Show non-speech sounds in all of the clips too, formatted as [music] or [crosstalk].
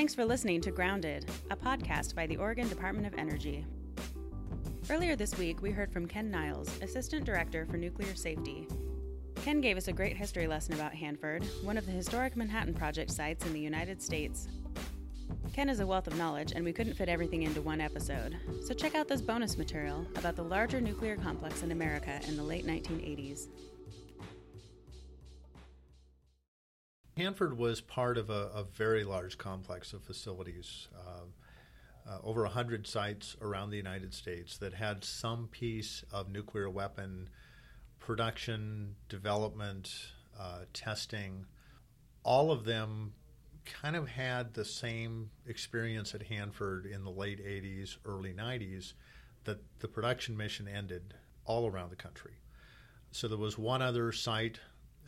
Thanks for listening to Grounded, a podcast by the Oregon Department of Energy. Earlier this week, we heard from Ken Niles, Assistant Director for Nuclear Safety. Ken gave us a great history lesson about Hanford, one of the historic Manhattan Project sites in the United States. Ken is a wealth of knowledge, and we couldn't fit everything into one episode, so check out this bonus material about the larger nuclear complex in America in the late 1980s. Hanford was part of a, a very large complex of facilities, uh, uh, over 100 sites around the United States that had some piece of nuclear weapon production, development, uh, testing. All of them kind of had the same experience at Hanford in the late 80s, early 90s, that the production mission ended all around the country. So there was one other site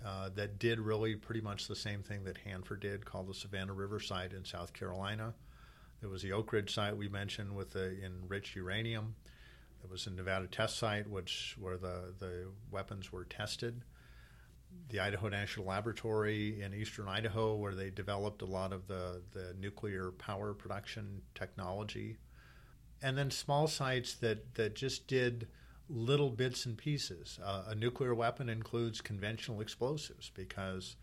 uh, that did really pretty much the same thing that Hanford did, called the Savannah River site in South Carolina. There was the Oak Ridge site we mentioned with the enriched uranium. There was a Nevada test site, which where the, the weapons were tested. The Idaho National Laboratory in eastern Idaho, where they developed a lot of the, the nuclear power production technology. And then small sites that, that just did little bits and pieces. Uh, a nuclear weapon includes conventional explosives because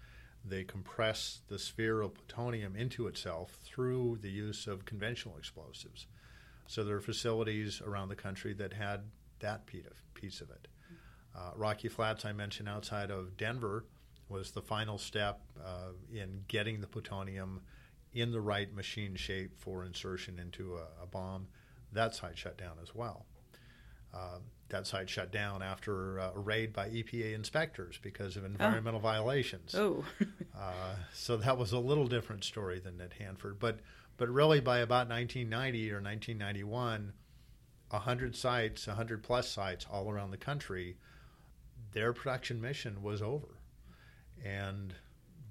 they compress the sphere of plutonium into itself through the use of conventional explosives. So there are facilities around the country that had that piece of it. Uh, Rocky Flats, I mentioned outside of Denver, was the final step uh, in getting the plutonium in the right machine shape for insertion into a, a bomb. That site shut down as well. Uh, that site shut down after uh, a raid by EPA inspectors because of environmental oh. violations. Oh. [laughs] uh, so that was a little different story than at Hanford. But, but really, by about 1990 or 1991, 100 sites, 100 plus sites all around the country, their production mission was over. And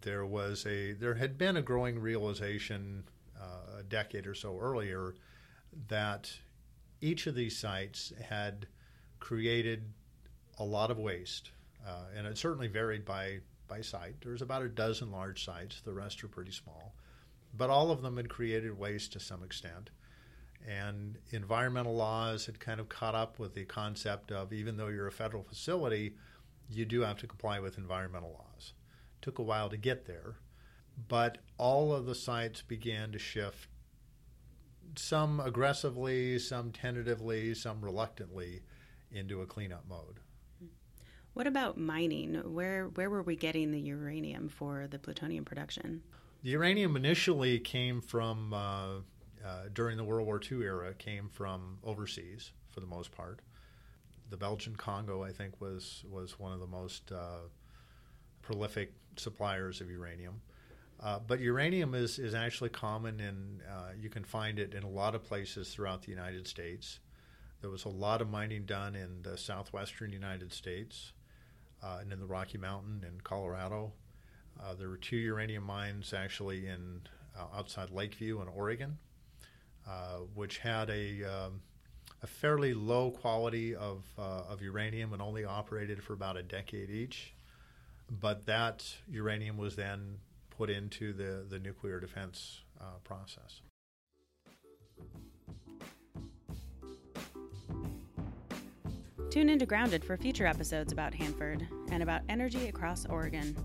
there was a there had been a growing realization uh, a decade or so earlier that each of these sites had created a lot of waste, uh, and it certainly varied by by site. There's about a dozen large sites; the rest are pretty small, but all of them had created waste to some extent. And environmental laws had kind of caught up with the concept of even though you're a federal facility, you do have to comply with environmental laws. Took a while to get there, but all of the sites began to shift some aggressively, some tentatively, some reluctantly into a cleanup mode. What about mining? Where where were we getting the uranium for the plutonium production? The uranium initially came from uh, uh, during the World War II era came from overseas for the most part. The Belgian Congo, I think, was was one of the most uh, prolific suppliers of uranium. Uh, but uranium is, is actually common, and uh, you can find it in a lot of places throughout the United States. There was a lot of mining done in the southwestern United States uh, and in the Rocky Mountain in Colorado. Uh, there were two uranium mines actually in uh, outside Lakeview in Oregon, which had a um, a fairly low quality of, of uranium and only operated for about a decade each. But that uranium was then put into the, the nuclear defense uh, process. Tune into Grounded for future episodes about Hanford and about energy across Oregon.